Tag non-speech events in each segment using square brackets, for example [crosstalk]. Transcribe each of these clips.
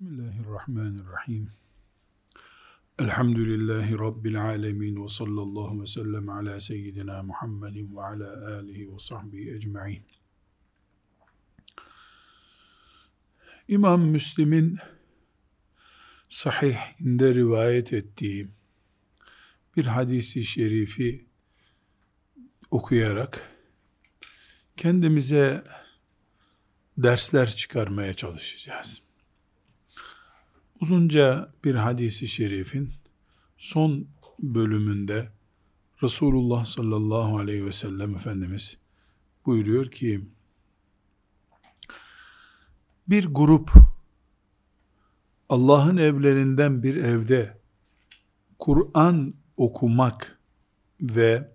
Bismillahirrahmanirrahim. Elhamdülillahi Rabbil alemin ve sallallahu ve sellem ala seyyidina Muhammedin ve ala alihi ve sahbihi ecma'in. İmam Müslim'in sahihinde rivayet ettiği bir hadisi şerifi okuyarak kendimize dersler çıkarmaya çalışacağız uzunca bir hadisi şerifin son bölümünde Resulullah sallallahu aleyhi ve sellem Efendimiz buyuruyor ki bir grup Allah'ın evlerinden bir evde Kur'an okumak ve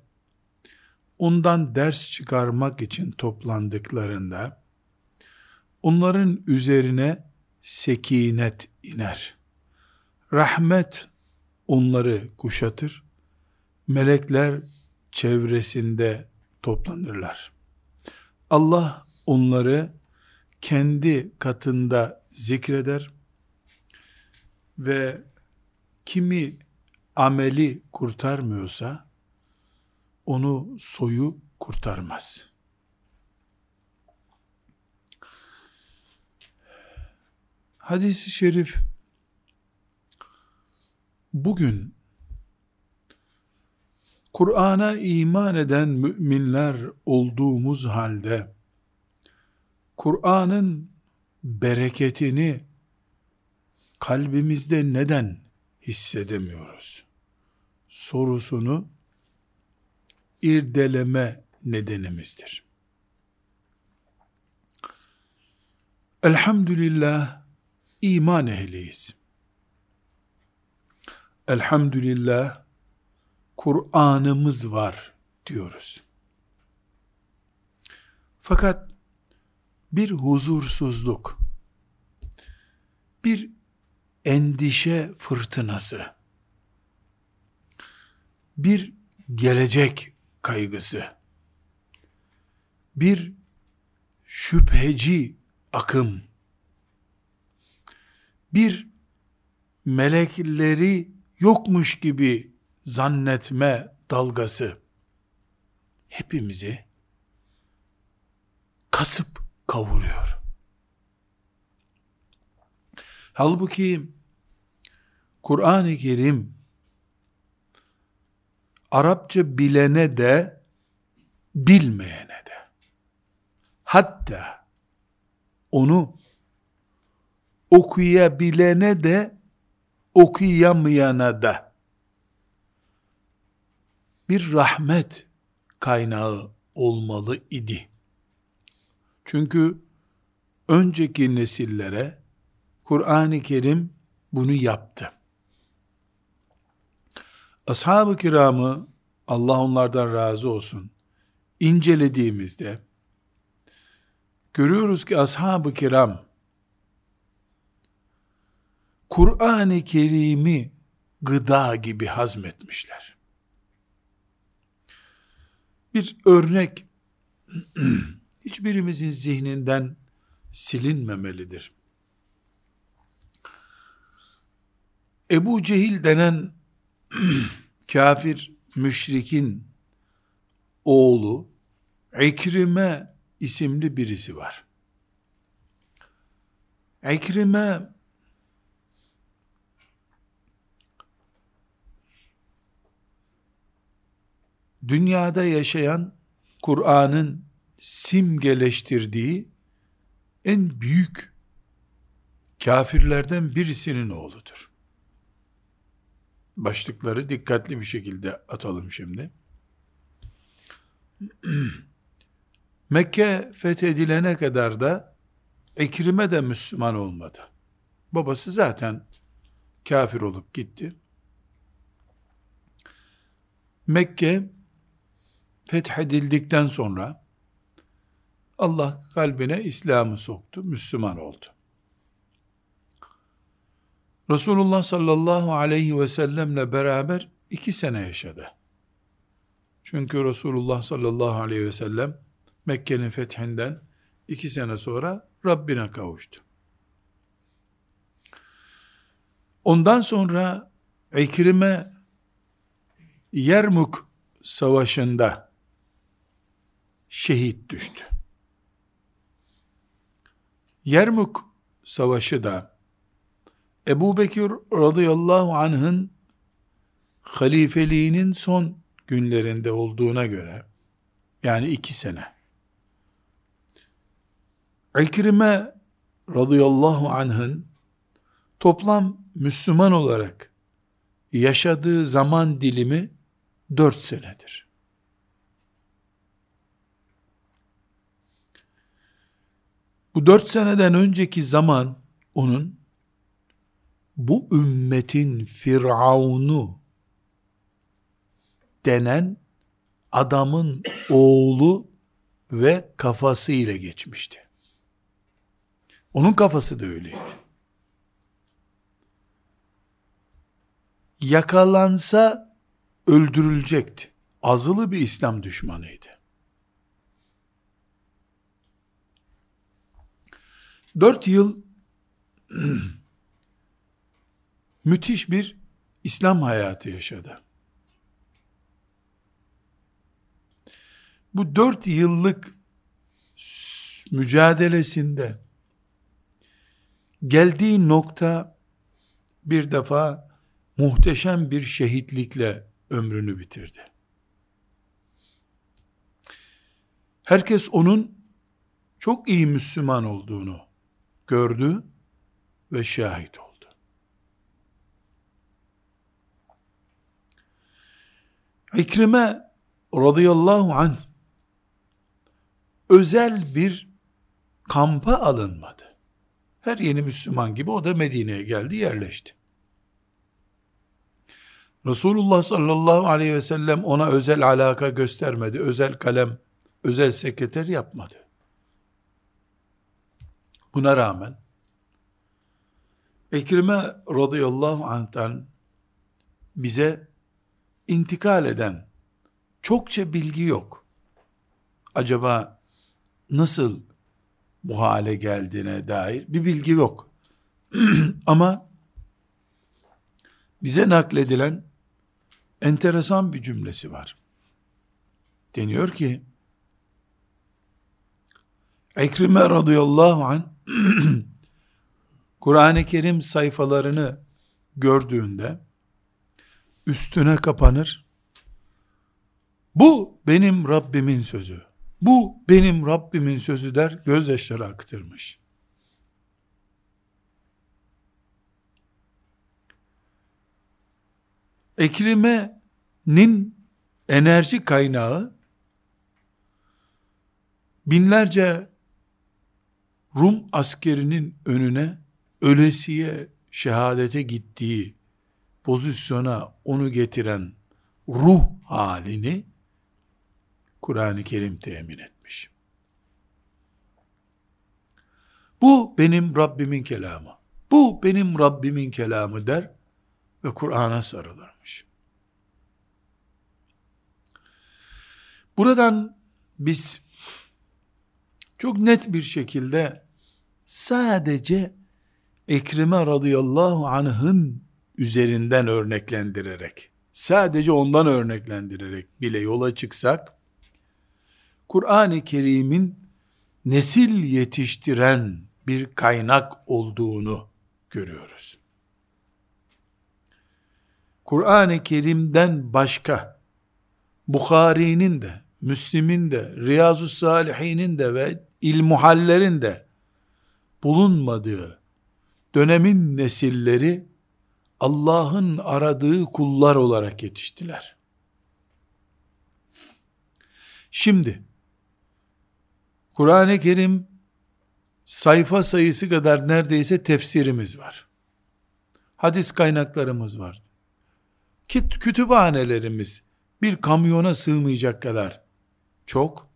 ondan ders çıkarmak için toplandıklarında onların üzerine sekinet iner. Rahmet onları kuşatır. Melekler çevresinde toplanırlar. Allah onları kendi katında zikreder ve kimi ameli kurtarmıyorsa onu soyu kurtarmaz.'' Hadis-i şerif bugün Kur'an'a iman eden müminler olduğumuz halde Kur'an'ın bereketini kalbimizde neden hissedemiyoruz? Sorusunu irdeleme nedenimizdir. Elhamdülillah iman ehliyiz. Elhamdülillah Kur'an'ımız var diyoruz. Fakat bir huzursuzluk, bir endişe fırtınası, bir gelecek kaygısı, bir şüpheci akım bir melekleri yokmuş gibi zannetme dalgası hepimizi kasıp kavuruyor. Halbuki Kur'an-ı Kerim Arapça bilene de bilmeyene de hatta onu okuyabilene de okuyamayana da bir rahmet kaynağı olmalı idi. Çünkü önceki nesillere Kur'an-ı Kerim bunu yaptı. Ashab-ı kiramı Allah onlardan razı olsun incelediğimizde görüyoruz ki ashab-ı kiram Kur'an-ı Kerim'i gıda gibi hazmetmişler. Bir örnek [clears throat] hiçbirimizin zihninden silinmemelidir. Ebu Cehil denen [clears throat] kafir müşrikin oğlu İkrime isimli birisi var. İkrime dünyada yaşayan Kur'an'ın simgeleştirdiği en büyük kafirlerden birisinin oğludur. Başlıkları dikkatli bir şekilde atalım şimdi. [clears throat] Mekke fethedilene kadar da Ekrime de Müslüman olmadı. Babası zaten kafir olup gitti. Mekke fethedildikten sonra Allah kalbine İslam'ı soktu, Müslüman oldu. Resulullah sallallahu aleyhi ve sellemle beraber iki sene yaşadı. Çünkü Resulullah sallallahu aleyhi ve sellem Mekke'nin fethinden iki sene sonra Rabbine kavuştu. Ondan sonra İkrime Yermuk savaşında şehit düştü. Yermuk savaşı da Ebu Bekir radıyallahu anh'ın halifeliğinin son günlerinde olduğuna göre yani iki sene İkrime radıyallahu anh'ın toplam Müslüman olarak yaşadığı zaman dilimi dört senedir. Bu dört seneden önceki zaman onun bu ümmetin Firavun'u denen adamın oğlu ve kafası ile geçmişti. Onun kafası da öyleydi. Yakalansa öldürülecekti. Azılı bir İslam düşmanıydı. Dört yıl [clears throat] müthiş bir İslam hayatı yaşadı. Bu dört yıllık mücadelesinde geldiği nokta bir defa muhteşem bir şehitlikle ömrünü bitirdi. Herkes onun çok iyi Müslüman olduğunu gördü ve şahit oldu. İkrime radıyallahu anh özel bir kampa alınmadı. Her yeni Müslüman gibi o da Medine'ye geldi, yerleşti. Resulullah sallallahu aleyhi ve sellem ona özel alaka göstermedi, özel kalem, özel sekreter yapmadı. Buna rağmen Ekrime radıyallahu anh'tan bize intikal eden çokça bilgi yok. Acaba nasıl bu hale geldiğine dair bir bilgi yok. [clears throat] Ama bize nakledilen enteresan bir cümlesi var. Deniyor ki, Ekrime radıyallahu anh, [clears throat] Kur'an-ı Kerim sayfalarını gördüğünde, üstüne kapanır, bu benim Rabbimin sözü, bu benim Rabbimin sözü der, gözyaşları aktırmış. Ekrime'nin enerji kaynağı binlerce Rum askerinin önüne ölesiye şehadete gittiği pozisyona onu getiren ruh halini Kur'an-ı Kerim temin etmiş. Bu benim Rabbimin kelamı. Bu benim Rabbimin kelamı der ve Kur'an'a sarılırmış. Buradan biz çok net bir şekilde sadece Ekrime radıyallahu anh'ın üzerinden örneklendirerek, sadece ondan örneklendirerek bile yola çıksak, Kur'an-ı Kerim'in nesil yetiştiren bir kaynak olduğunu görüyoruz. Kur'an-ı Kerim'den başka Bukhari'nin de, Müslim'in de, Riyazu Salihin'in de ve ilmuhallerin de bulunmadığı dönemin nesilleri Allah'ın aradığı kullar olarak yetiştiler. Şimdi Kur'an-ı Kerim sayfa sayısı kadar neredeyse tefsirimiz var. Hadis kaynaklarımız var. Kit kütüphanelerimiz bir kamyona sığmayacak kadar çok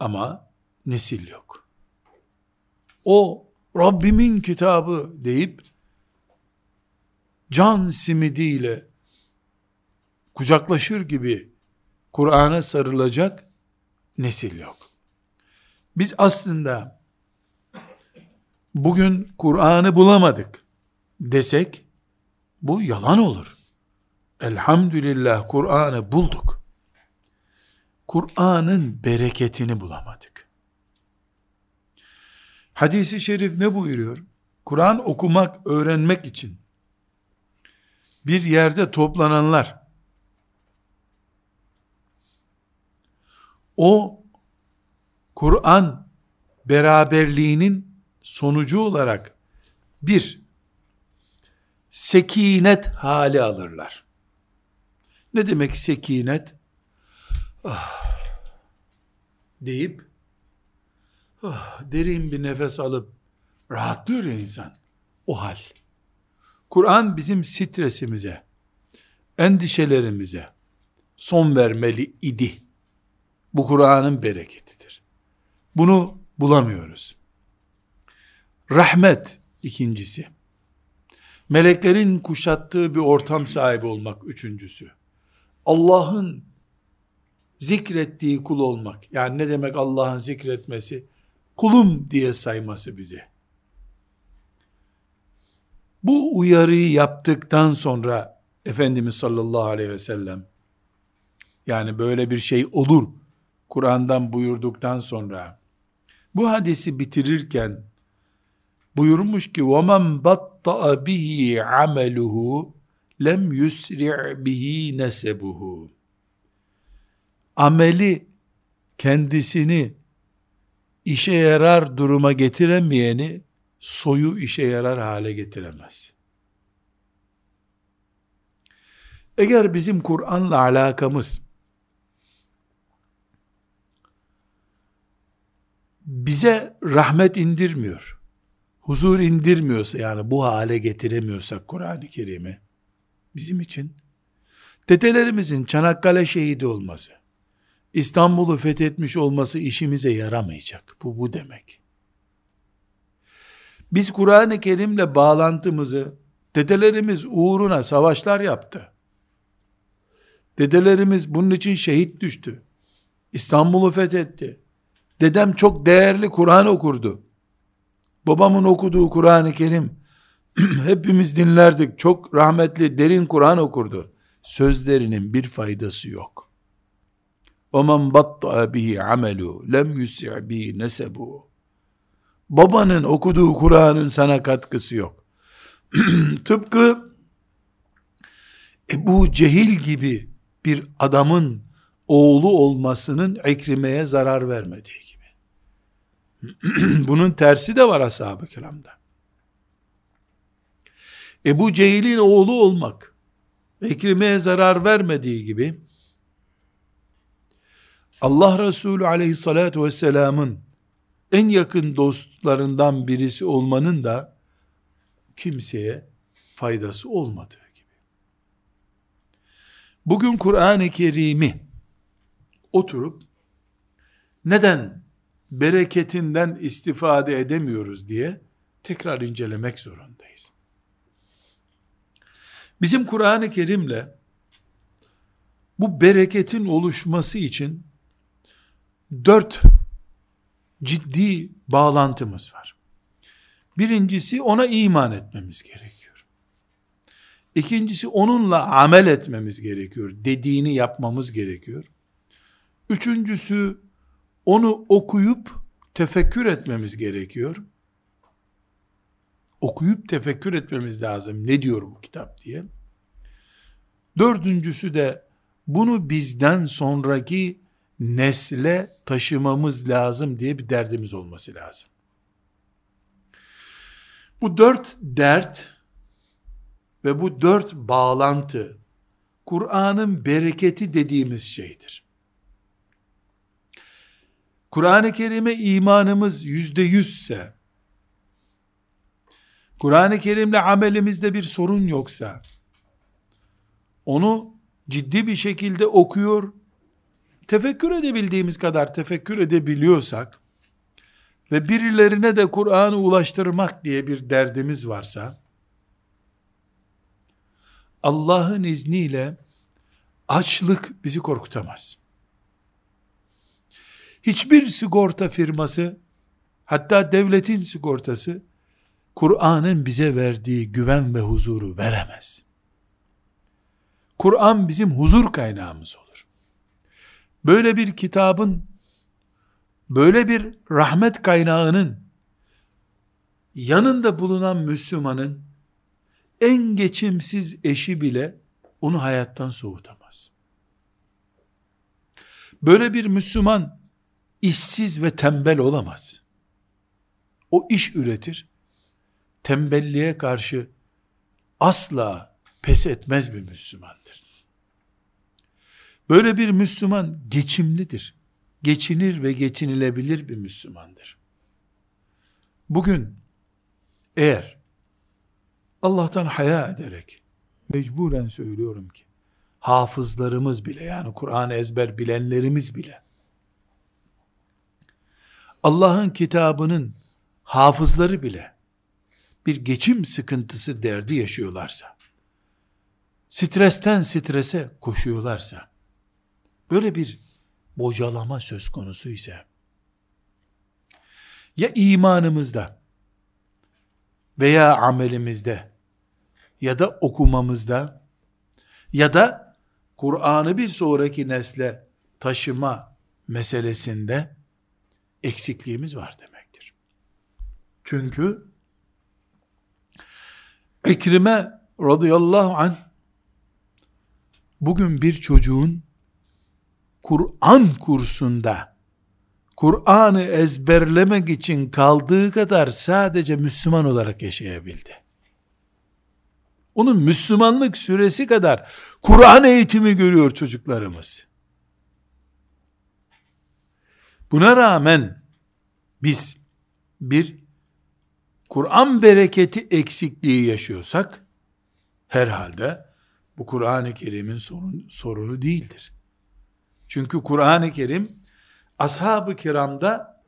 ama nesil yok. O Rabbimin kitabı deyip can simidiyle kucaklaşır gibi Kur'an'a sarılacak nesil yok. Biz aslında bugün Kur'an'ı bulamadık. desek bu yalan olur. Elhamdülillah Kur'an'ı bulduk. Kur'an'ın bereketini bulamadık. Hadisi şerif ne buyuruyor? Kur'an okumak, öğrenmek için bir yerde toplananlar o Kur'an beraberliğinin sonucu olarak bir sekinet hali alırlar. Ne demek sekinet? Ah, deyip ah, derin bir nefes alıp rahatlıyor ya insan. O hal. Kur'an bizim stresimize, endişelerimize son vermeli idi. Bu Kur'an'ın bereketidir. Bunu bulamıyoruz. Rahmet ikincisi. Meleklerin kuşattığı bir ortam sahibi olmak üçüncüsü. Allah'ın zikrettiği kul olmak. Yani ne demek Allah'ın zikretmesi? Kulum diye sayması bize. Bu uyarıyı yaptıktan sonra Efendimiz sallallahu aleyhi ve sellem yani böyle bir şey olur Kur'an'dan buyurduktan sonra bu hadisi bitirirken buyurmuş ki وَمَنْ بَطَّأَ بِهِ عَمَلُهُ lem yusri' bihi nesebuhu. Ameli kendisini işe yarar duruma getiremeyeni soyu işe yarar hale getiremez. Eğer bizim Kur'an'la alakamız bize rahmet indirmiyor, huzur indirmiyorsa yani bu hale getiremiyorsak Kur'an-ı Kerim'i bizim için dedelerimizin Çanakkale şehidi olması, İstanbul'u fethetmiş olması işimize yaramayacak. Bu bu demek. Biz Kur'an-ı Kerim'le bağlantımızı dedelerimiz uğruna savaşlar yaptı. Dedelerimiz bunun için şehit düştü. İstanbul'u fethetti. Dedem çok değerli Kur'an okurdu. Babamın okuduğu Kur'an-ı Kerim [clears throat] hepimiz dinlerdik. Çok rahmetli derin Kur'an okurdu. Sözlerinin bir faydası yok. وَمَنْ بَطَّأَ بِهِ عَمَلُوا لَمْ يُسِعْ بِهِ نَسَبُهُ Babanın okuduğu Kur'an'ın sana katkısı yok. [clears throat] Tıpkı Ebu Cehil gibi bir adamın oğlu olmasının Ekrime'ye zarar vermediği gibi. [clears throat] Bunun tersi de var ashab-ı kiramda. Ebu Cehil'in oğlu olmak, Ekrime'ye zarar vermediği gibi, Allah Resulü aleyhissalatü vesselamın en yakın dostlarından birisi olmanın da kimseye faydası olmadığı gibi. Bugün Kur'an-ı Kerim'i oturup neden bereketinden istifade edemiyoruz diye tekrar incelemek zorundayız. Bizim Kur'an-ı Kerim'le bu bereketin oluşması için dört ciddi bağlantımız var. Birincisi ona iman etmemiz gerekiyor. İkincisi onunla amel etmemiz gerekiyor. Dediğini yapmamız gerekiyor. Üçüncüsü onu okuyup tefekkür etmemiz gerekiyor. Okuyup tefekkür etmemiz lazım. Ne diyor bu kitap diye. Dördüncüsü de bunu bizden sonraki nesle taşımamız lazım diye bir derdimiz olması lazım. Bu dört dert ve bu dört bağlantı Kur'an'ın bereketi dediğimiz şeydir. Kur'an-ı Kerim'e imanımız yüzde yüzse, Kur'an-ı Kerim'le amelimizde bir sorun yoksa, onu ciddi bir şekilde okuyor, tefekkür edebildiğimiz kadar tefekkür edebiliyorsak ve birilerine de Kur'an'ı ulaştırmak diye bir derdimiz varsa Allah'ın izniyle açlık bizi korkutamaz. Hiçbir sigorta firması hatta devletin sigortası Kur'an'ın bize verdiği güven ve huzuru veremez. Kur'an bizim huzur kaynağımız olur. Böyle bir kitabın, böyle bir rahmet kaynağının yanında bulunan Müslümanın en geçimsiz eşi bile onu hayattan soğutamaz. Böyle bir Müslüman işsiz ve tembel olamaz. O iş üretir, tembelliğe karşı asla pes etmez bir Müslümandır. Böyle bir Müslüman geçimlidir. Geçinir ve geçinilebilir bir Müslümandır. Bugün eğer Allah'tan haya ederek mecburen söylüyorum ki hafızlarımız bile yani Kur'an ezber bilenlerimiz bile Allah'ın kitabının hafızları bile bir geçim sıkıntısı derdi yaşıyorlarsa stresten strese koşuyorlarsa böyle bir bocalama söz konusu ise ya imanımızda veya amelimizde ya da okumamızda ya da Kur'an'ı bir sonraki nesle taşıma meselesinde eksikliğimiz var demektir. Çünkü İkrime radıyallahu anh bugün bir çocuğun Kur'an kursunda Kur'an'ı ezberlemek için kaldığı kadar sadece Müslüman olarak yaşayabildi. Onun Müslümanlık süresi kadar Kur'an eğitimi görüyor çocuklarımız. Buna rağmen biz bir Kur'an bereketi eksikliği yaşıyorsak herhalde bu Kur'an-ı Kerim'in sorun, sorunu değildir. Çünkü Kur'an-ı Kerim ashab-ı kiramda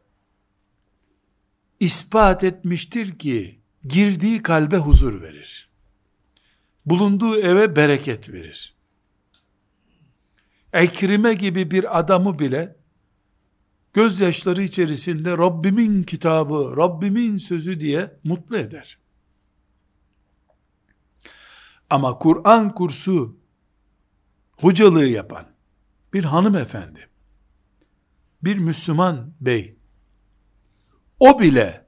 ispat etmiştir ki girdiği kalbe huzur verir. Bulunduğu eve bereket verir. Ekrime gibi bir adamı bile gözyaşları içerisinde Rabbimin kitabı, Rabbimin sözü diye mutlu eder. Ama Kur'an kursu hocalığı yapan bir hanımefendi, bir Müslüman bey, o bile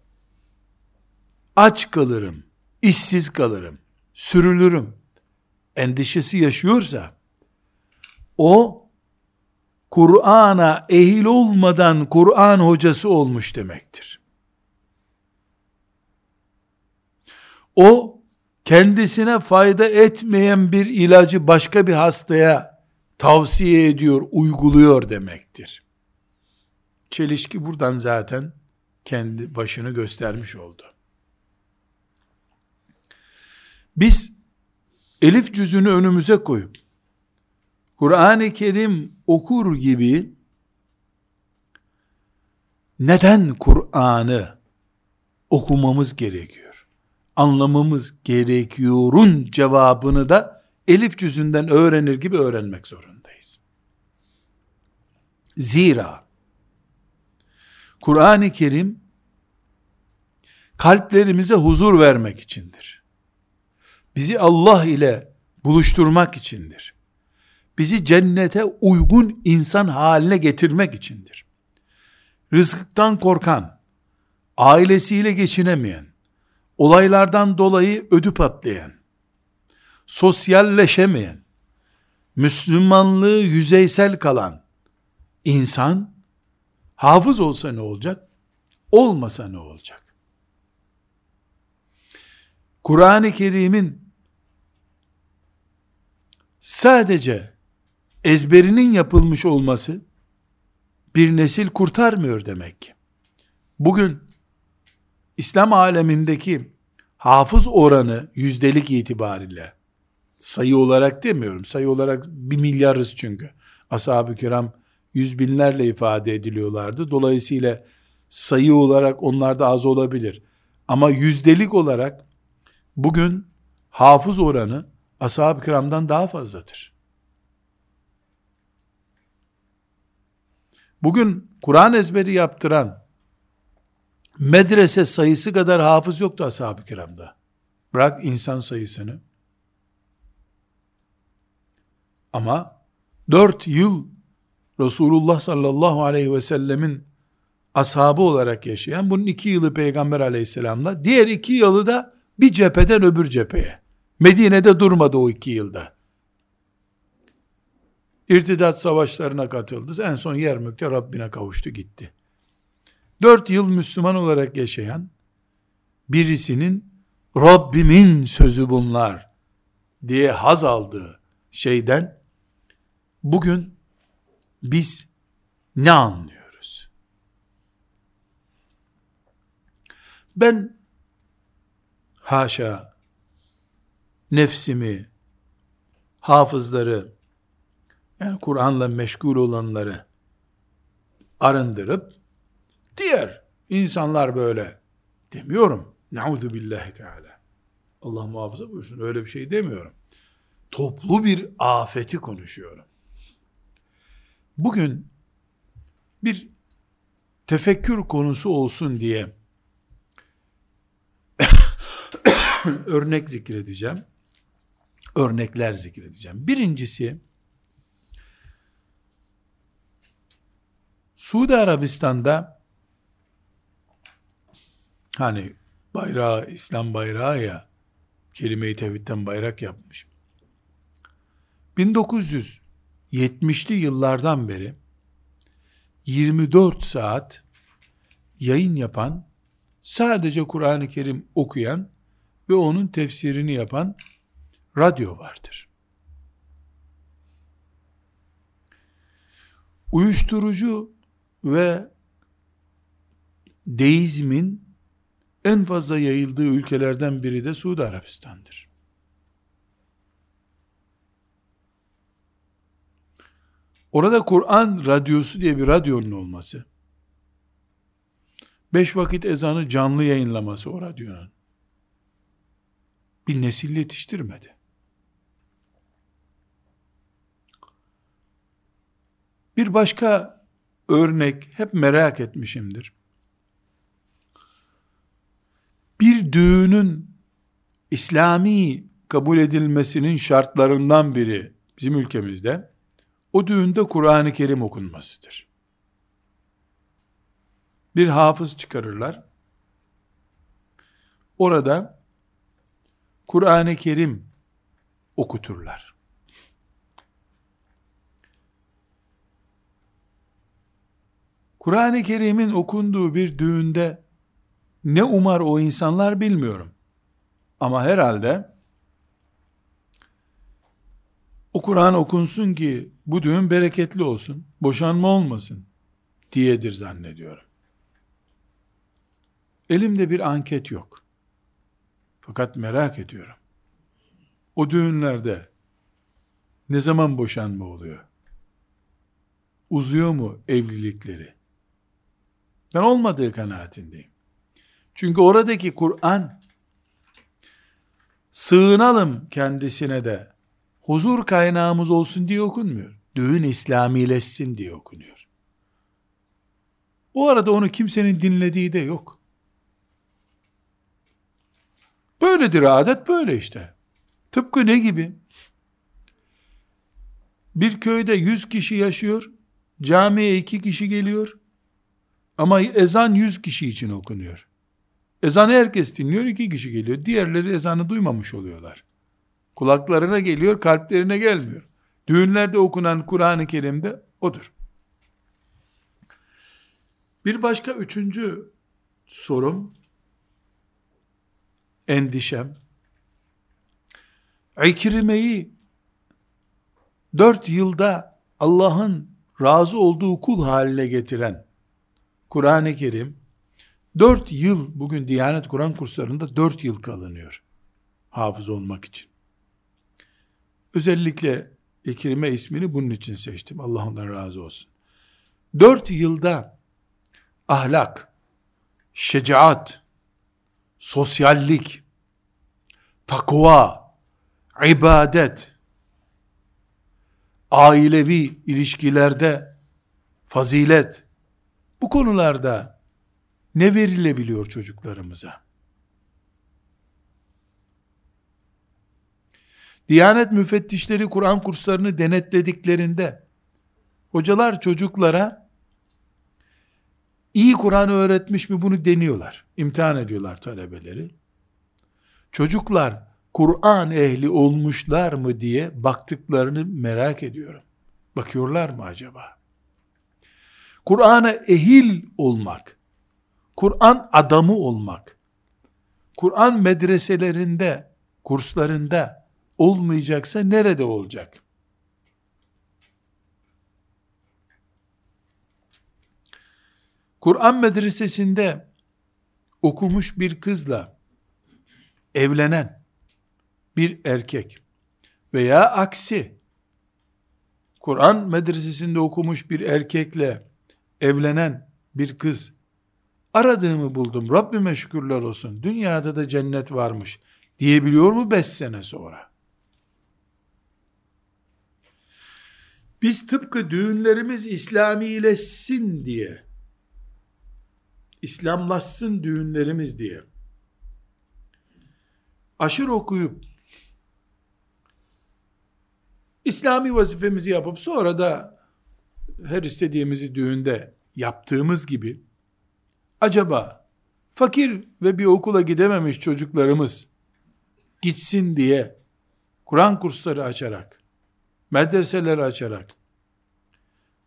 aç kalırım, işsiz kalırım, sürülürüm endişesi yaşıyorsa, o Kur'an'a ehil olmadan Kur'an hocası olmuş demektir. O kendisine fayda etmeyen bir ilacı başka bir hastaya tavsiye ediyor, uyguluyor demektir. Çelişki buradan zaten kendi başını göstermiş oldu. Biz elif cüzünü önümüze koyup Kur'an-ı Kerim okur gibi neden Kur'an'ı okumamız gerekiyor? Anlamamız gerekiyorun cevabını da elif cüzünden öğrenir gibi öğrenmek zorundayız. Zira Kur'an-ı Kerim kalplerimize huzur vermek içindir. Bizi Allah ile buluşturmak içindir bizi cennete uygun insan haline getirmek içindir. Rızıktan korkan, ailesiyle geçinemeyen, olaylardan dolayı ödü patlayan, sosyalleşemeyen, Müslümanlığı yüzeysel kalan insan, hafız olsa ne olacak? Olmasa ne olacak? Kur'an-ı Kerim'in sadece ezberinin yapılmış olması bir nesil kurtarmıyor demek ki. Bugün İslam alemindeki hafız oranı yüzdelik itibariyle sayı olarak demiyorum. Sayı olarak bir milyarız çünkü. Ashab-ı kiram yüz binlerle ifade ediliyorlardı. Dolayısıyla sayı olarak onlar da az olabilir. Ama yüzdelik olarak bugün hafız oranı ashab-ı kiramdan daha fazladır. Bugün Kur'an ezberi yaptıran medrese sayısı kadar hafız yoktu ashab-ı kiramda. Bırak insan sayısını. Ama dört yıl Resulullah sallallahu aleyhi ve sellemin ashabı olarak yaşayan, bunun iki yılı Peygamber aleyhisselamla, diğer iki yılı da bir cepheden öbür cepheye. Medine'de durmadı o iki yılda. İrtidat savaşlarına katıldı. En son Yermük'te Rabbine kavuştu gitti. Dört yıl Müslüman olarak yaşayan birisinin Rabbimin sözü bunlar diye haz aldığı şeyden bugün biz ne anlıyoruz? Ben haşa nefsimi, hafızları, yani Kur'an'la meşgul olanları arındırıp, diğer insanlar böyle demiyorum. Nauzu billahi teala. Allah muhafaza buyursun öyle bir şey demiyorum. Toplu bir afeti konuşuyorum. Bugün bir tefekkür konusu olsun diye [coughs] örnek zikredeceğim. Örnekler zikredeceğim. Birincisi Suudi Arabistan'da hani bayrağı İslam bayrağı ya kelime-i tevhidden bayrak yapmış. 1970'li yıllardan beri 24 saat yayın yapan, sadece Kur'an-ı Kerim okuyan ve onun tefsirini yapan radyo vardır. Uyuşturucu ve deizmin en fazla yayıldığı ülkelerden biri de Suudi Arabistan'dır. Orada Kur'an radyosu diye bir radyonun olması, beş vakit ezanı canlı yayınlaması o radyonun, bir nesil yetiştirmedi. Bir başka örnek hep merak etmişimdir. Bir düğünün İslami kabul edilmesinin şartlarından biri bizim ülkemizde o düğünde Kur'an-ı Kerim okunmasıdır. Bir hafız çıkarırlar. Orada Kur'an-ı Kerim okuturlar. Kur'an-ı Kerim'in okunduğu bir düğünde ne umar o insanlar bilmiyorum. Ama herhalde o Kur'an okunsun ki bu düğün bereketli olsun, boşanma olmasın diyedir zannediyorum. Elimde bir anket yok. Fakat merak ediyorum. O düğünlerde ne zaman boşanma oluyor? Uzuyor mu evlilikleri? Ben olmadığı kanaatindeyim. Çünkü oradaki Kur'an sığınalım kendisine de huzur kaynağımız olsun diye okunmuyor. Düğün İslamileşsin diye okunuyor. O arada onu kimsenin dinlediği de yok. Böyledir adet böyle işte. Tıpkı ne gibi? Bir köyde yüz kişi yaşıyor, camiye iki kişi geliyor, ama ezan yüz kişi için okunuyor. Ezanı herkes dinliyor, iki kişi geliyor. Diğerleri ezanı duymamış oluyorlar. Kulaklarına geliyor, kalplerine gelmiyor. Düğünlerde okunan Kur'an-ı Kerim'de odur. Bir başka üçüncü sorum, endişem, İkrime'yi dört yılda Allah'ın razı olduğu kul haline getiren Kur'an-ı Kerim dört yıl bugün Diyanet Kur'an kurslarında dört yıl kalınıyor hafız olmak için. Özellikle İkrime ismini bunun için seçtim. Allah ondan razı olsun. Dört yılda ahlak, şecaat, sosyallik, takva, ibadet, ailevi ilişkilerde fazilet, bu konularda ne verilebiliyor çocuklarımıza? Diyanet müfettişleri Kur'an kurslarını denetlediklerinde hocalar çocuklara iyi Kur'an öğretmiş mi bunu deniyorlar. İmtihan ediyorlar talebeleri. Çocuklar Kur'an ehli olmuşlar mı diye baktıklarını merak ediyorum. Bakıyorlar mı acaba? Kur'an'a ehil olmak, Kur'an adamı olmak, Kur'an medreselerinde, kurslarında olmayacaksa nerede olacak? Kur'an medresesinde okumuş bir kızla evlenen bir erkek veya aksi Kur'an medresesinde okumuş bir erkekle evlenen bir kız aradığımı buldum Rabbime şükürler olsun dünyada da cennet varmış diyebiliyor mu beş sene sonra? Biz tıpkı düğünlerimiz İslamileşsin diye İslamlaşsın düğünlerimiz diye aşır okuyup İslami vazifemizi yapıp sonra da her istediğimizi düğünde yaptığımız gibi acaba fakir ve bir okula gidememiş çocuklarımız gitsin diye Kur'an kursları açarak medreseleri açarak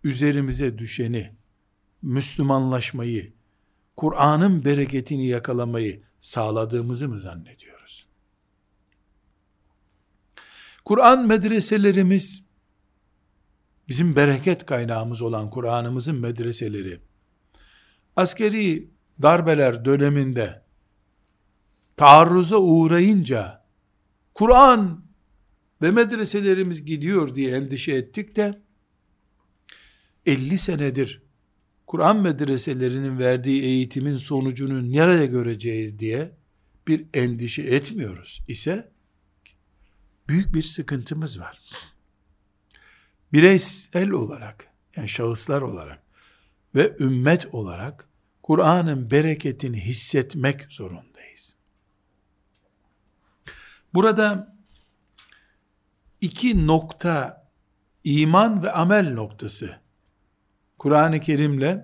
üzerimize düşeni Müslümanlaşmayı Kur'an'ın bereketini yakalamayı sağladığımızı mı zannediyoruz? Kur'an medreselerimiz, bizim bereket kaynağımız olan Kur'an'ımızın medreseleri, askeri darbeler döneminde taarruza uğrayınca, Kur'an ve medreselerimiz gidiyor diye endişe ettik de, 50 senedir Kur'an medreselerinin verdiği eğitimin sonucunu nerede göreceğiz diye bir endişe etmiyoruz ise büyük bir sıkıntımız var. Bireysel olarak yani şahıslar olarak ve ümmet olarak Kur'an'ın bereketini hissetmek zorundayız. Burada iki nokta iman ve amel noktası Kur'an-ı Kerim'le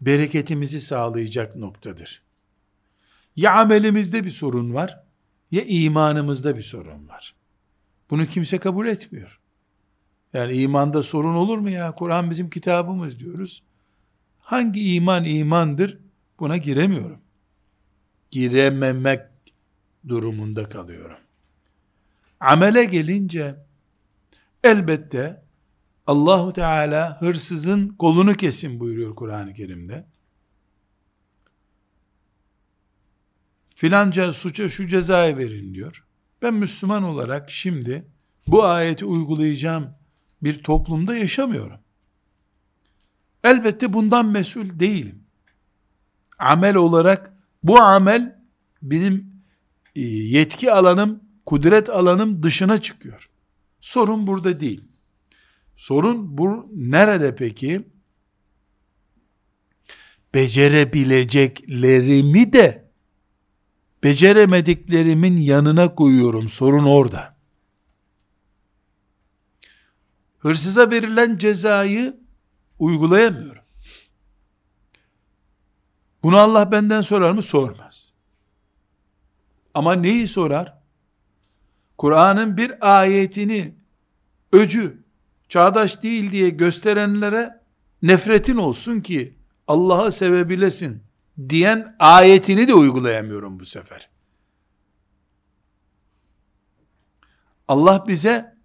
bereketimizi sağlayacak noktadır. Ya amelimizde bir sorun var, ya imanımızda bir sorun var. Bunu kimse kabul etmiyor. Yani imanda sorun olur mu ya? Kur'an bizim kitabımız diyoruz. Hangi iman imandır? Buna giremiyorum. Girememek durumunda kalıyorum. Amele gelince elbette Allahu Teala hırsızın kolunu kesin buyuruyor Kur'an-ı Kerim'de. Filanca suça şu cezayı verin diyor. Ben Müslüman olarak şimdi bu ayeti uygulayacağım bir toplumda yaşamıyorum. Elbette bundan mesul değilim. Amel olarak bu amel benim e, yetki alanım, kudret alanım dışına çıkıyor. Sorun burada değil. Sorun bu nerede peki? Becerebileceklerimi de beceremediklerimin yanına koyuyorum. Sorun orada. Hırsıza verilen cezayı uygulayamıyorum. Bunu Allah benden sorar mı? Sormaz. Ama neyi sorar? Kur'an'ın bir ayetini öcü, çağdaş değil diye gösterenlere nefretin olsun ki Allah'a sevebilesin diyen ayetini de uygulayamıyorum bu sefer. Allah bize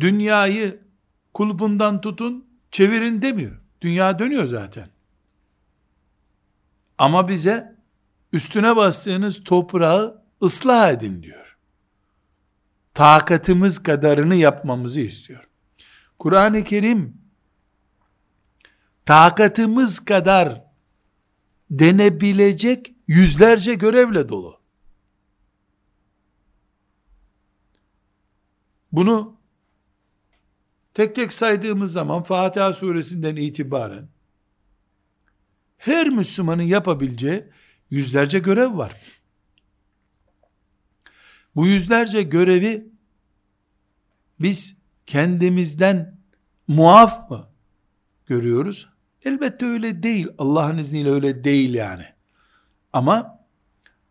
dünyayı kulbundan tutun, çevirin demiyor. Dünya dönüyor zaten. Ama bize üstüne bastığınız toprağı ıslah edin diyor. Takatımız kadarını yapmamızı istiyor. Kur'an-ı Kerim takatımız kadar denebilecek yüzlerce görevle dolu. Bunu tek tek saydığımız zaman Fatiha suresinden itibaren her Müslümanın yapabileceği yüzlerce görev var. Bu yüzlerce görevi biz kendimizden muaf mı görüyoruz? Elbette öyle değil. Allah'ın izniyle öyle değil yani. Ama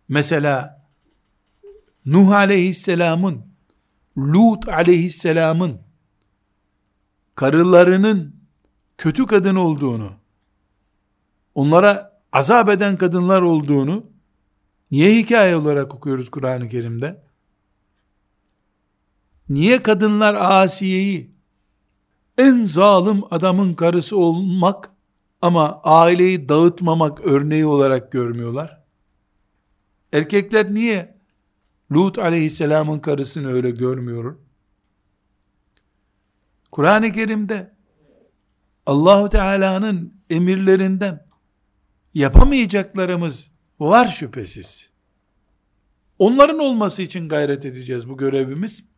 mesela Nuh aleyhisselamın, Lut aleyhisselamın karılarının kötü kadın olduğunu, onlara azap eden kadınlar olduğunu niye hikaye olarak okuyoruz Kur'an-ı Kerim'de? Niye kadınlar Asiye'yi en zalim adamın karısı olmak ama aileyi dağıtmamak örneği olarak görmüyorlar? Erkekler niye Lut aleyhisselamın karısını öyle görmüyor? Kur'an-ı Kerim'de Allahu Teala'nın emirlerinden yapamayacaklarımız var şüphesiz. Onların olması için gayret edeceğiz bu görevimiz.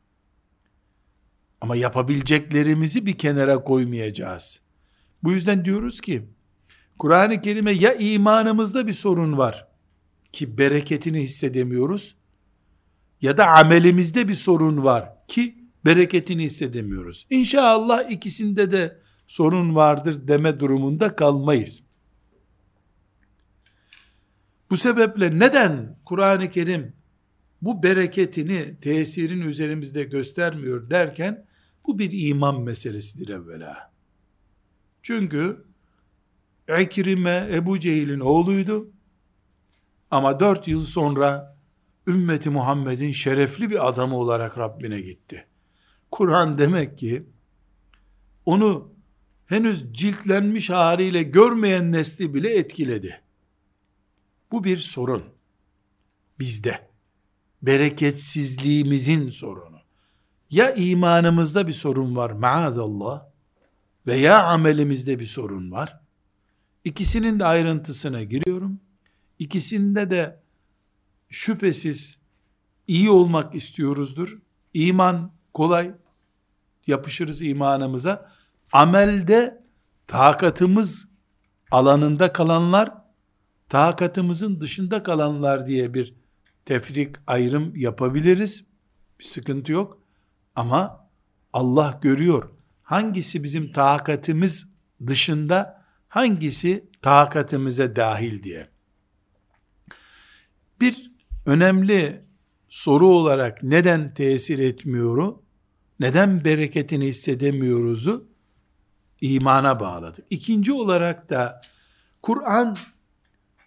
Ama yapabileceklerimizi bir kenara koymayacağız. Bu yüzden diyoruz ki Kur'an-ı Kerim'e ya imanımızda bir sorun var ki bereketini hissedemiyoruz ya da amelimizde bir sorun var ki bereketini hissedemiyoruz. İnşallah ikisinde de sorun vardır deme durumunda kalmayız. Bu sebeple neden Kur'an-ı Kerim bu bereketini, tesirini üzerimizde göstermiyor derken bu bir iman meselesidir evvela. Çünkü Ekrime Ebu Cehil'in oğluydu. Ama dört yıl sonra ümmeti Muhammed'in şerefli bir adamı olarak Rabbine gitti. Kur'an demek ki onu henüz ciltlenmiş haliyle görmeyen nesli bile etkiledi. Bu bir sorun. Bizde. Bereketsizliğimizin sorunu. Ya imanımızda bir sorun var maazallah veya amelimizde bir sorun var. İkisinin de ayrıntısına giriyorum. İkisinde de şüphesiz iyi olmak istiyoruzdur. İman kolay, yapışırız imanımıza. Amelde takatımız alanında kalanlar, takatımızın dışında kalanlar diye bir tefrik ayrım yapabiliriz. Bir sıkıntı yok. Ama Allah görüyor. Hangisi bizim takatimiz dışında, hangisi takatimize dahil diye. Bir önemli soru olarak neden tesir etmiyoru, neden bereketini hissedemiyoruzu imana bağladık. İkinci olarak da Kur'an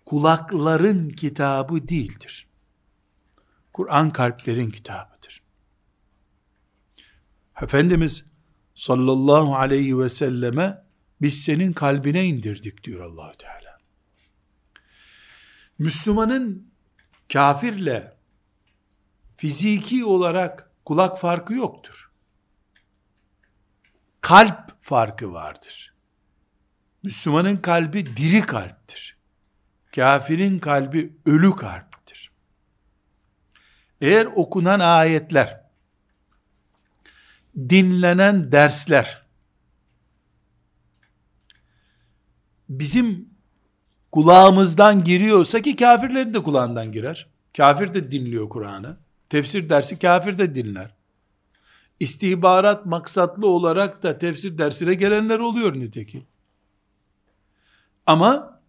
kulakların kitabı değildir. Kur'an kalplerin kitabıdır. Efendimiz sallallahu aleyhi ve selleme biz senin kalbine indirdik diyor allah Teala. Müslümanın kafirle fiziki olarak kulak farkı yoktur. Kalp farkı vardır. Müslümanın kalbi diri kalptir. Kafirin kalbi ölü kalptir. Eğer okunan ayetler, dinlenen dersler, bizim kulağımızdan giriyorsa ki kafirlerin de kulağından girer. Kafir de dinliyor Kur'an'ı. Tefsir dersi kafir de dinler. İstihbarat maksatlı olarak da tefsir dersine gelenler oluyor nitekim. Ama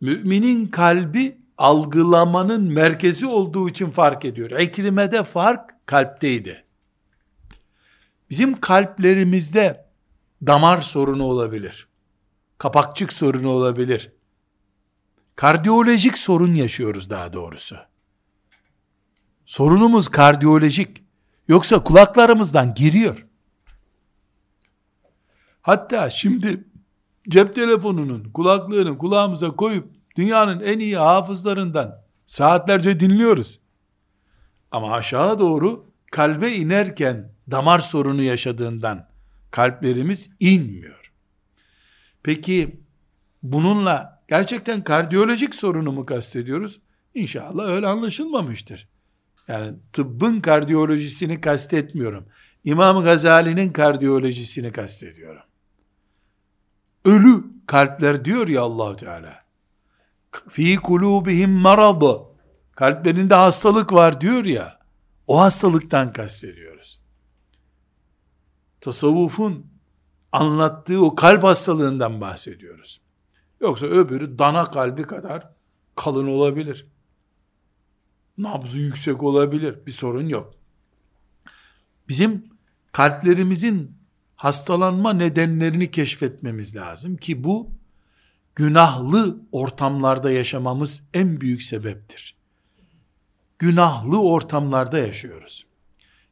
müminin kalbi algılamanın merkezi olduğu için fark ediyor. Ekrimede fark kalpteydi. Bizim kalplerimizde damar sorunu olabilir. Kapakçık sorunu olabilir. Kardiyolojik sorun yaşıyoruz daha doğrusu. Sorunumuz kardiyolojik. Yoksa kulaklarımızdan giriyor. Hatta şimdi cep telefonunun kulaklığını kulağımıza koyup dünyanın en iyi hafızlarından saatlerce dinliyoruz. Ama aşağı doğru kalbe inerken damar sorunu yaşadığından kalplerimiz inmiyor. Peki bununla gerçekten kardiyolojik sorunu mu kastediyoruz? İnşallah öyle anlaşılmamıştır. Yani tıbbın kardiyolojisini kastetmiyorum. İmam Gazali'nin kardiyolojisini kastediyorum. Ölü kalpler diyor ya allah Teala. fi kulubihim marad kalplerinde hastalık var diyor ya o hastalıktan kastediyoruz. Tasavvufun anlattığı o kalp hastalığından bahsediyoruz. Yoksa öbürü dana kalbi kadar kalın olabilir. Nabzı yüksek olabilir. Bir sorun yok. Bizim kalplerimizin hastalanma nedenlerini keşfetmemiz lazım ki bu günahlı ortamlarda yaşamamız en büyük sebeptir. Günahlı ortamlarda yaşıyoruz.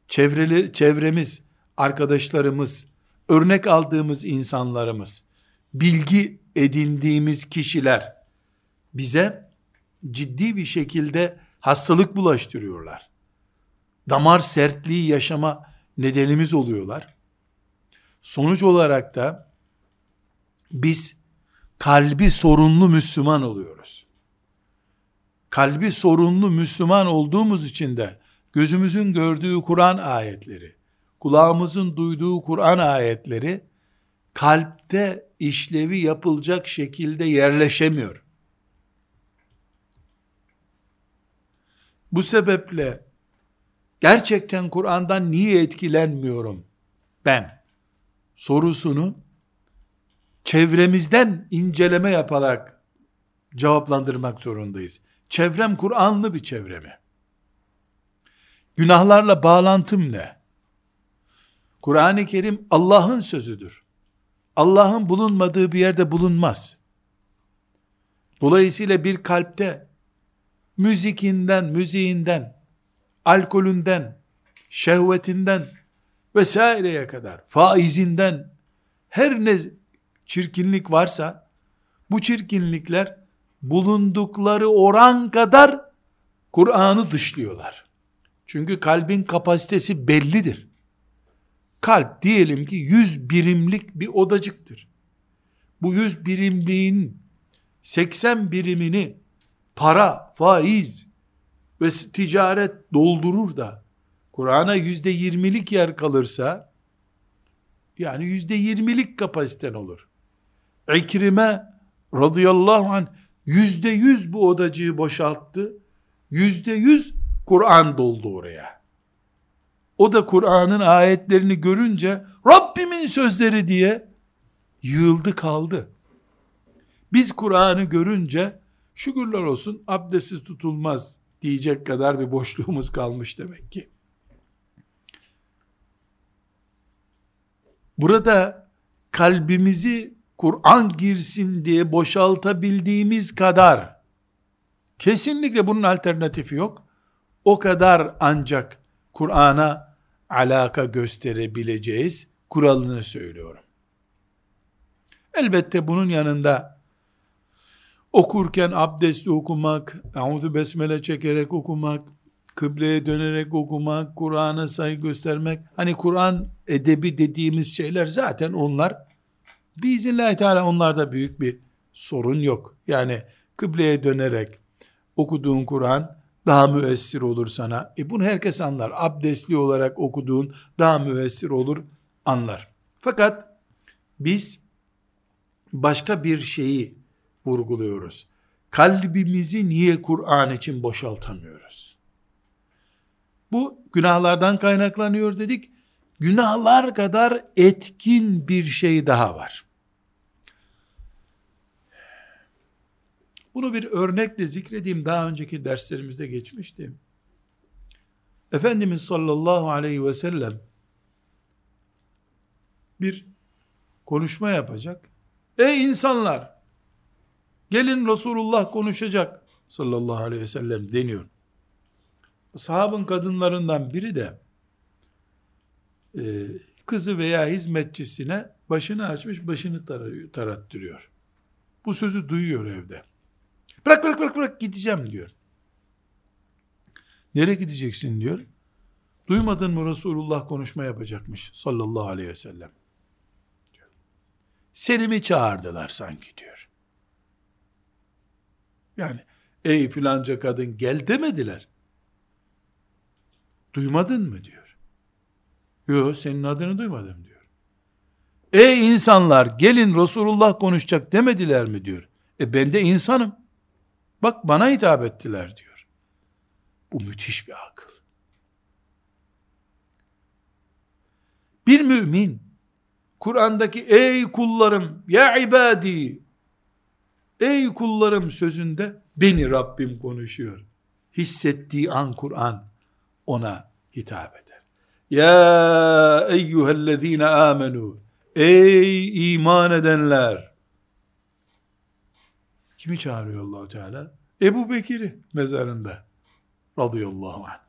Çevreleri, çevremiz, arkadaşlarımız, örnek aldığımız insanlarımız, bilgi edindiğimiz kişiler bize ciddi bir şekilde hastalık bulaştırıyorlar. Damar sertliği yaşama nedenimiz oluyorlar. Sonuç olarak da biz kalbi sorunlu Müslüman oluyoruz. Kalbi sorunlu Müslüman olduğumuz için de gözümüzün gördüğü Kur'an ayetleri, kulağımızın duyduğu Kur'an ayetleri kalpte işlevi yapılacak şekilde yerleşemiyor. Bu sebeple gerçekten Kur'an'dan niye etkilenmiyorum ben sorusunu çevremizden inceleme yaparak cevaplandırmak zorundayız. Çevrem Kur'anlı bir çevre mi? Günahlarla bağlantım ne? Kur'an-ı Kerim Allah'ın sözüdür. Allah'ın bulunmadığı bir yerde bulunmaz. Dolayısıyla bir kalpte müzikinden, müziğinden, alkolünden, şehvetinden vesaireye kadar, faizinden her ne çirkinlik varsa bu çirkinlikler bulundukları oran kadar Kur'an'ı dışlıyorlar. Çünkü kalbin kapasitesi bellidir. Kalp diyelim ki 100 birimlik bir odacıktır. Bu 100 birimliğin 80 birimini para, faiz ve ticaret doldurur da Kur'an'a yüzde yirmilik yer kalırsa yani yüzde yirmilik kapasiten olur. İkrime radıyallahu anh yüzde yüz bu odacığı boşalttı. Yüzde yüz Kur'an doldu oraya. O da Kur'an'ın ayetlerini görünce Rabbimin sözleri diye yığıldı kaldı. Biz Kur'an'ı görünce şükürler olsun abdestsiz tutulmaz diyecek kadar bir boşluğumuz kalmış demek ki. Burada kalbimizi Kur'an girsin diye boşaltabildiğimiz kadar kesinlikle bunun alternatifi yok. O kadar ancak Kur'an'a alaka gösterebileceğiz kuralını söylüyorum. Elbette bunun yanında okurken abdestli okumak, Euzu Besmele çekerek okumak, kıbleye dönerek okumak, Kur'an'a saygı göstermek, hani Kur'an edebi dediğimiz şeyler zaten onlar, biiznillahü teala onlarda büyük bir sorun yok. Yani kıbleye dönerek okuduğun Kur'an daha müessir olur sana. E bunu herkes anlar. Abdestli olarak okuduğun daha müessir olur, anlar. Fakat biz başka bir şeyi vurguluyoruz. Kalbimizi niye Kur'an için boşaltamıyoruz? Bu günahlardan kaynaklanıyor dedik. Günahlar kadar etkin bir şey daha var. Bunu bir örnekle zikredeyim. Daha önceki derslerimizde geçmişti. Efendimiz sallallahu aleyhi ve sellem bir konuşma yapacak. Ey insanlar! Gelin Resulullah konuşacak sallallahu aleyhi ve sellem deniyor. Sahabın kadınlarından biri de e, kızı veya hizmetçisine başını açmış başını tarıyor, tarattırıyor. Bu sözü duyuyor evde. Bırak bırak bırak bırak gideceğim diyor. Nereye gideceksin diyor. Duymadın mı Resulullah konuşma yapacakmış sallallahu aleyhi ve sellem. Diyor. Seni mi çağırdılar sanki diyor. Yani ey filanca kadın gel demediler. Duymadın mı diyor. Yok senin adını duymadım diyor. Ey insanlar gelin Resulullah konuşacak demediler mi diyor. E ben de insanım. Bak bana hitap ettiler diyor. Bu müthiş bir akıl. Bir mümin Kur'an'daki ey kullarım ya ibadi ey kullarım sözünde beni Rabbim konuşuyor. Hissettiği an Kur'an ona hitap eder. Ya eyyühellezine amenu ey iman edenler kimi çağırıyor Allahu Teala? Ebu Bekir'i mezarında radıyallahu anh.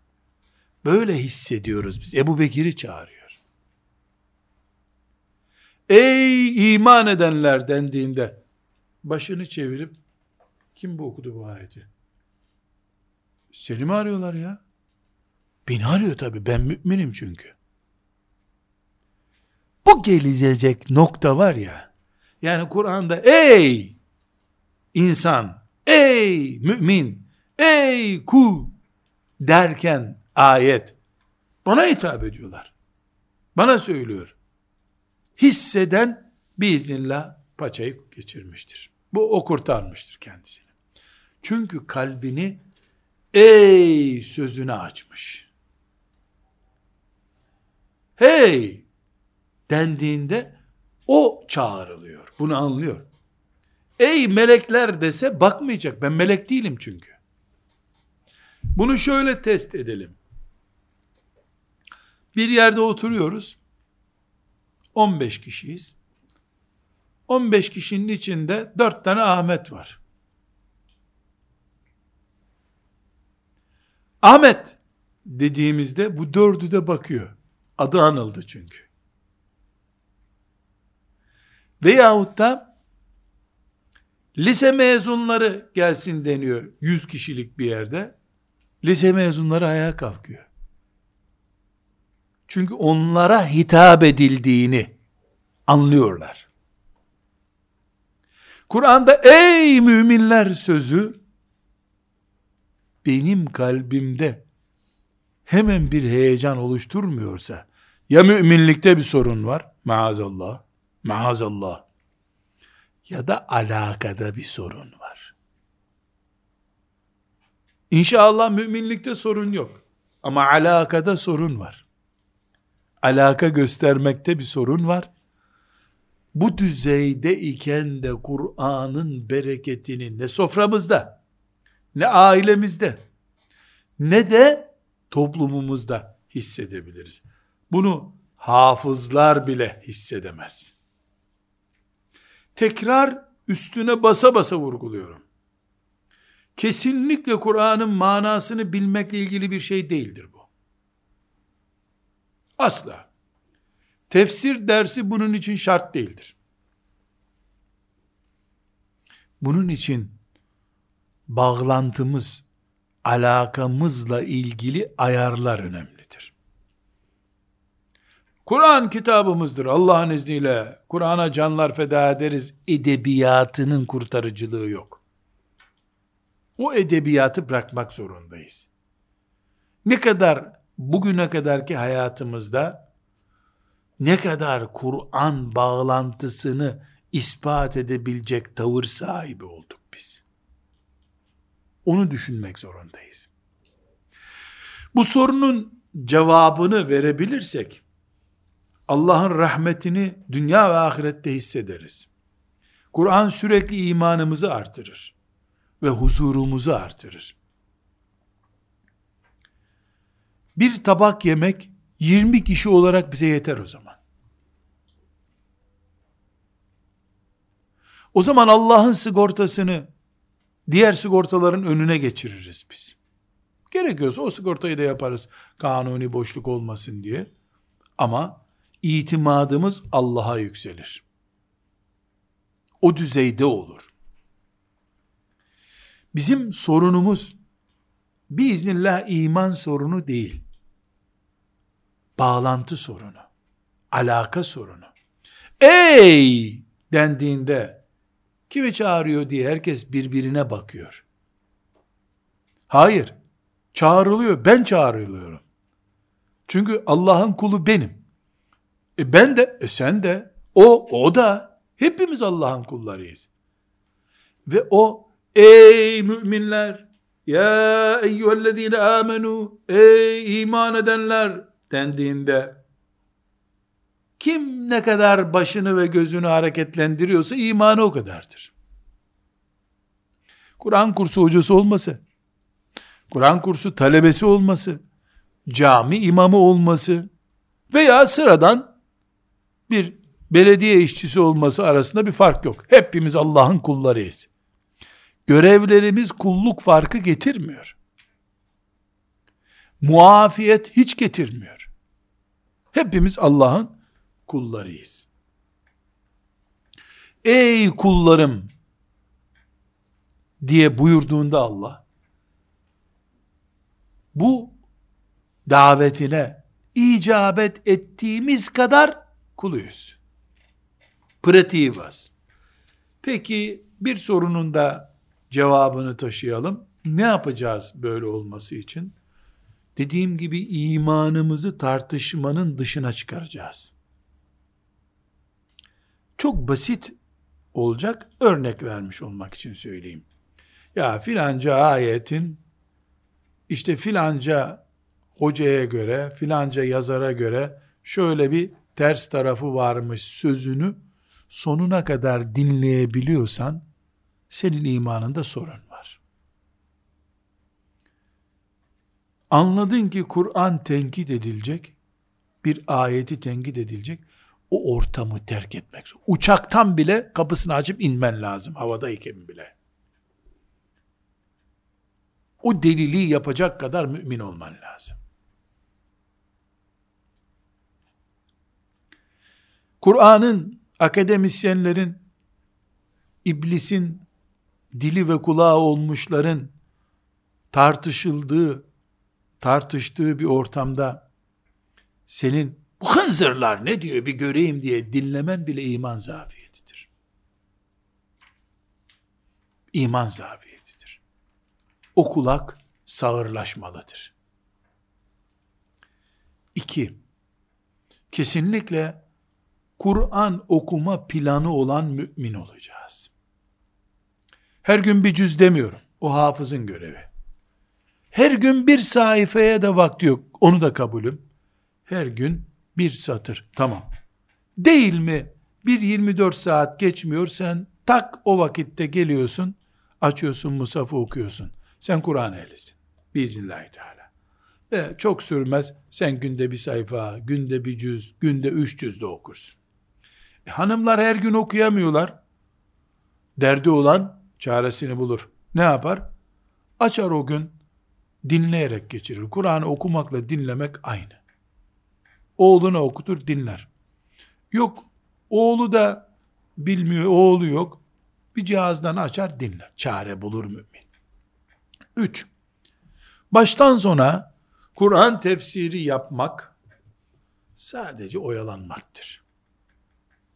Böyle hissediyoruz biz. Ebu Bekir'i çağırıyor. Ey iman edenler dendiğinde başını çevirip kim bu okudu bu ayeti? Seni mi arıyorlar ya? Beni arıyor tabi ben müminim çünkü. Bu gelecek nokta var ya yani Kur'an'da ey insan ey mümin ey kul derken ayet bana hitap ediyorlar. Bana söylüyor hisseden biiznillah paçayı geçirmiştir. Bu o kurtarmıştır kendisini. Çünkü kalbini ey sözüne açmış. Hey dendiğinde o çağrılıyor. Bunu anlıyor. Ey melekler dese bakmayacak. Ben melek değilim çünkü. Bunu şöyle test edelim. Bir yerde oturuyoruz. 15 kişiyiz. 15 kişinin içinde 4 tane Ahmet var. Ahmet dediğimizde bu dördü de bakıyor. Adı anıldı çünkü. Veyahut da lise mezunları gelsin deniyor 100 kişilik bir yerde. Lise mezunları ayağa kalkıyor. Çünkü onlara hitap edildiğini anlıyorlar. Kur'an'da ey müminler sözü benim kalbimde hemen bir heyecan oluşturmuyorsa ya müminlikte bir sorun var maazallah maazallah ya da alakada bir sorun var. İnşallah müminlikte sorun yok ama alakada sorun var alaka göstermekte bir sorun var. Bu düzeyde iken de Kur'an'ın bereketini ne soframızda, ne ailemizde, ne de toplumumuzda hissedebiliriz. Bunu hafızlar bile hissedemez. Tekrar üstüne basa basa vurguluyorum. Kesinlikle Kur'an'ın manasını bilmekle ilgili bir şey değildir bu. Asla. Tefsir dersi bunun için şart değildir. Bunun için bağlantımız, alakamızla ilgili ayarlar önemlidir. Kur'an kitabımızdır Allah'ın izniyle. Kur'an'a canlar feda ederiz. Edebiyatının kurtarıcılığı yok. O edebiyatı bırakmak zorundayız. Ne kadar bugüne kadarki hayatımızda ne kadar Kur'an bağlantısını ispat edebilecek tavır sahibi olduk. Onu düşünmek zorundayız. Bu sorunun cevabını verebilirsek Allah'ın rahmetini dünya ve ahirette hissederiz. Kur'an sürekli imanımızı artırır ve huzurumuzu artırır. Bir tabak yemek 20 kişi olarak bize yeter o zaman. O zaman Allah'ın sigortasını diğer sigortaların önüne geçiririz biz. Gerekiyorsa o sigortayı da yaparız. Kanuni boşluk olmasın diye. Ama itimadımız Allah'a yükselir. O düzeyde olur. Bizim sorunumuz biiznillah iman sorunu değil. Bağlantı sorunu. Alaka sorunu. Ey dendiğinde kimi çağırıyor diye herkes birbirine bakıyor. Hayır. Çağrılıyor. Ben çağrılıyorum. Çünkü Allah'ın kulu benim. E ben de, e sen de, o, o da. Hepimiz Allah'ın kullarıyız. Ve o Ey müminler! Ya eyyühellezine amenu! Ey iman edenler! dendiğinde kim ne kadar başını ve gözünü hareketlendiriyorsa imanı o kadardır. Kur'an kursu hocası olması, Kur'an kursu talebesi olması, cami imamı olması veya sıradan bir belediye işçisi olması arasında bir fark yok. Hepimiz Allah'ın kullarıyız. Görevlerimiz kulluk farkı getirmiyor. Muafiyet hiç getirmiyor. Hepimiz Allah'ın kullarıyız. Ey kullarım diye buyurduğunda Allah bu davetine icabet ettiğimiz kadar kuluyuz. Pratiği var. Peki bir sorunun da cevabını taşıyalım. Ne yapacağız böyle olması için? Dediğim gibi imanımızı tartışmanın dışına çıkaracağız. Çok basit olacak örnek vermiş olmak için söyleyeyim. Ya filanca ayetin işte filanca hocaya göre, filanca yazara göre şöyle bir ters tarafı varmış sözünü sonuna kadar dinleyebiliyorsan senin imanında sorun var. Anladın ki Kur'an tenkit edilecek, bir ayeti tenkit edilecek, o ortamı terk etmek zor. Uçaktan bile kapısını açıp inmen lazım, havadayken bile. O deliliği yapacak kadar mümin olman lazım. Kur'an'ın, akademisyenlerin, iblisin dili ve kulağı olmuşların tartışıldığı, tartıştığı bir ortamda senin bu hınzırlar ne diyor bir göreyim diye dinlemen bile iman zafiyetidir. İman zafiyetidir. O kulak sağırlaşmalıdır. İki, kesinlikle Kur'an okuma planı olan mümin olacağız. Her gün bir cüz demiyorum. O hafızın görevi. Her gün bir sayfaya da vakti yok. Onu da kabulüm. Her gün bir satır. Tamam. Değil mi? Bir 24 saat geçmiyor. Sen tak o vakitte geliyorsun. Açıyorsun Musaf'ı okuyorsun. Sen Kur'an ehlisin. Biiznillahü Teala. Ve çok sürmez. Sen günde bir sayfa, günde bir cüz, günde üç cüz de okursun. E, hanımlar her gün okuyamıyorlar. Derdi olan çaresini bulur. Ne yapar? Açar o gün dinleyerek geçirir. Kur'an'ı okumakla dinlemek aynı. Oğluna okutur dinler. Yok oğlu da bilmiyor oğlu yok. Bir cihazdan açar dinler. Çare bulur mümin. Üç. Baştan sona Kur'an tefsiri yapmak sadece oyalanmaktır.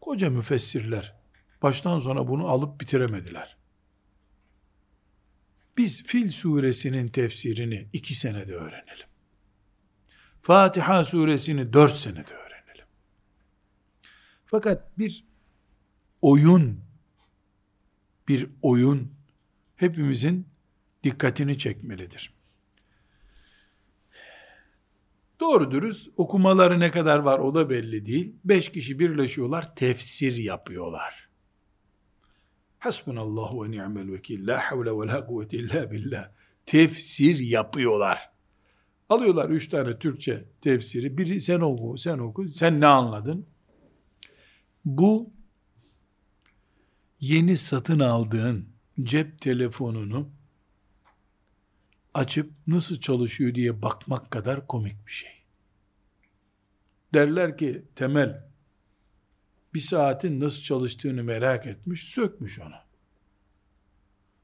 Koca müfessirler baştan sona bunu alıp bitiremediler. Biz Fil suresinin tefsirini iki senede öğrenelim. Fatiha suresini dört senede öğrenelim. Fakat bir oyun, bir oyun hepimizin dikkatini çekmelidir. Doğru dürüst okumaları ne kadar var o da belli değil. Beş kişi birleşiyorlar, tefsir yapıyorlar. Hasbunallahu ve ni'mel vekil. La havle ve la kuvvete illa billah. Tefsir yapıyorlar. Alıyorlar üç tane Türkçe tefsiri. Biri sen oku, sen oku. Sen ne anladın? Bu yeni satın aldığın cep telefonunu açıp nasıl çalışıyor diye bakmak kadar komik bir şey. Derler ki temel bir saatin nasıl çalıştığını merak etmiş, sökmüş onu.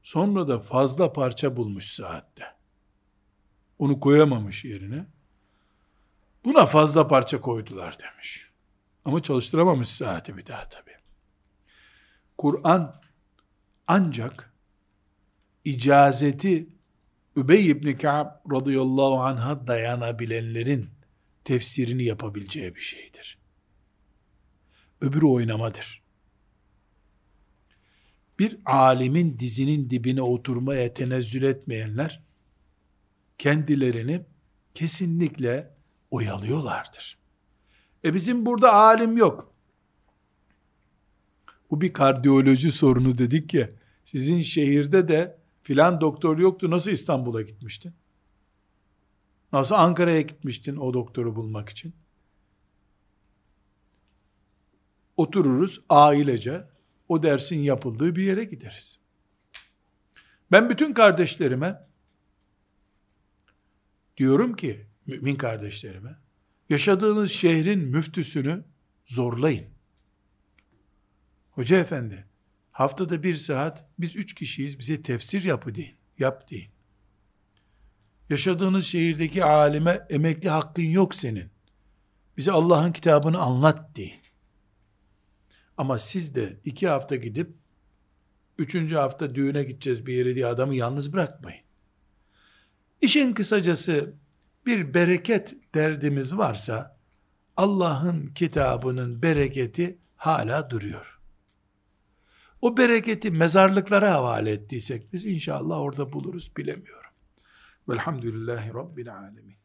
Sonra da fazla parça bulmuş saatte. Onu koyamamış yerine. Buna fazla parça koydular demiş. Ama çalıştıramamış saati bir daha tabi. Kur'an ancak icazeti Übey ibn Ka'b radıyallahu anh'a dayanabilenlerin tefsirini yapabileceği bir şeydir. Öbürü oynamadır. bir alimin dizinin dibine oturmaya tenezzül etmeyenler kendilerini kesinlikle oyalıyorlardır. E bizim burada alim yok. Bu bir kardiyoloji sorunu dedik ya. Sizin şehirde de filan doktor yoktu. Nasıl İstanbul'a gitmiştin? Nasıl Ankara'ya gitmiştin o doktoru bulmak için? Otururuz ailece o dersin yapıldığı bir yere gideriz. Ben bütün kardeşlerime diyorum ki mümin kardeşlerime yaşadığınız şehrin müftüsünü zorlayın. Hoca efendi haftada bir saat biz üç kişiyiz bize tefsir yapı deyin. Yap deyin. Yaşadığınız şehirdeki alime emekli hakkın yok senin. Bize Allah'ın kitabını anlat deyin. Ama siz de iki hafta gidip üçüncü hafta düğüne gideceğiz bir yere diye adamı yalnız bırakmayın. İşin kısacası bir bereket derdimiz varsa Allah'ın kitabının bereketi hala duruyor. O bereketi mezarlıklara havale ettiysek biz inşallah orada buluruz bilemiyorum. Velhamdülillahi Rabbil Alemin.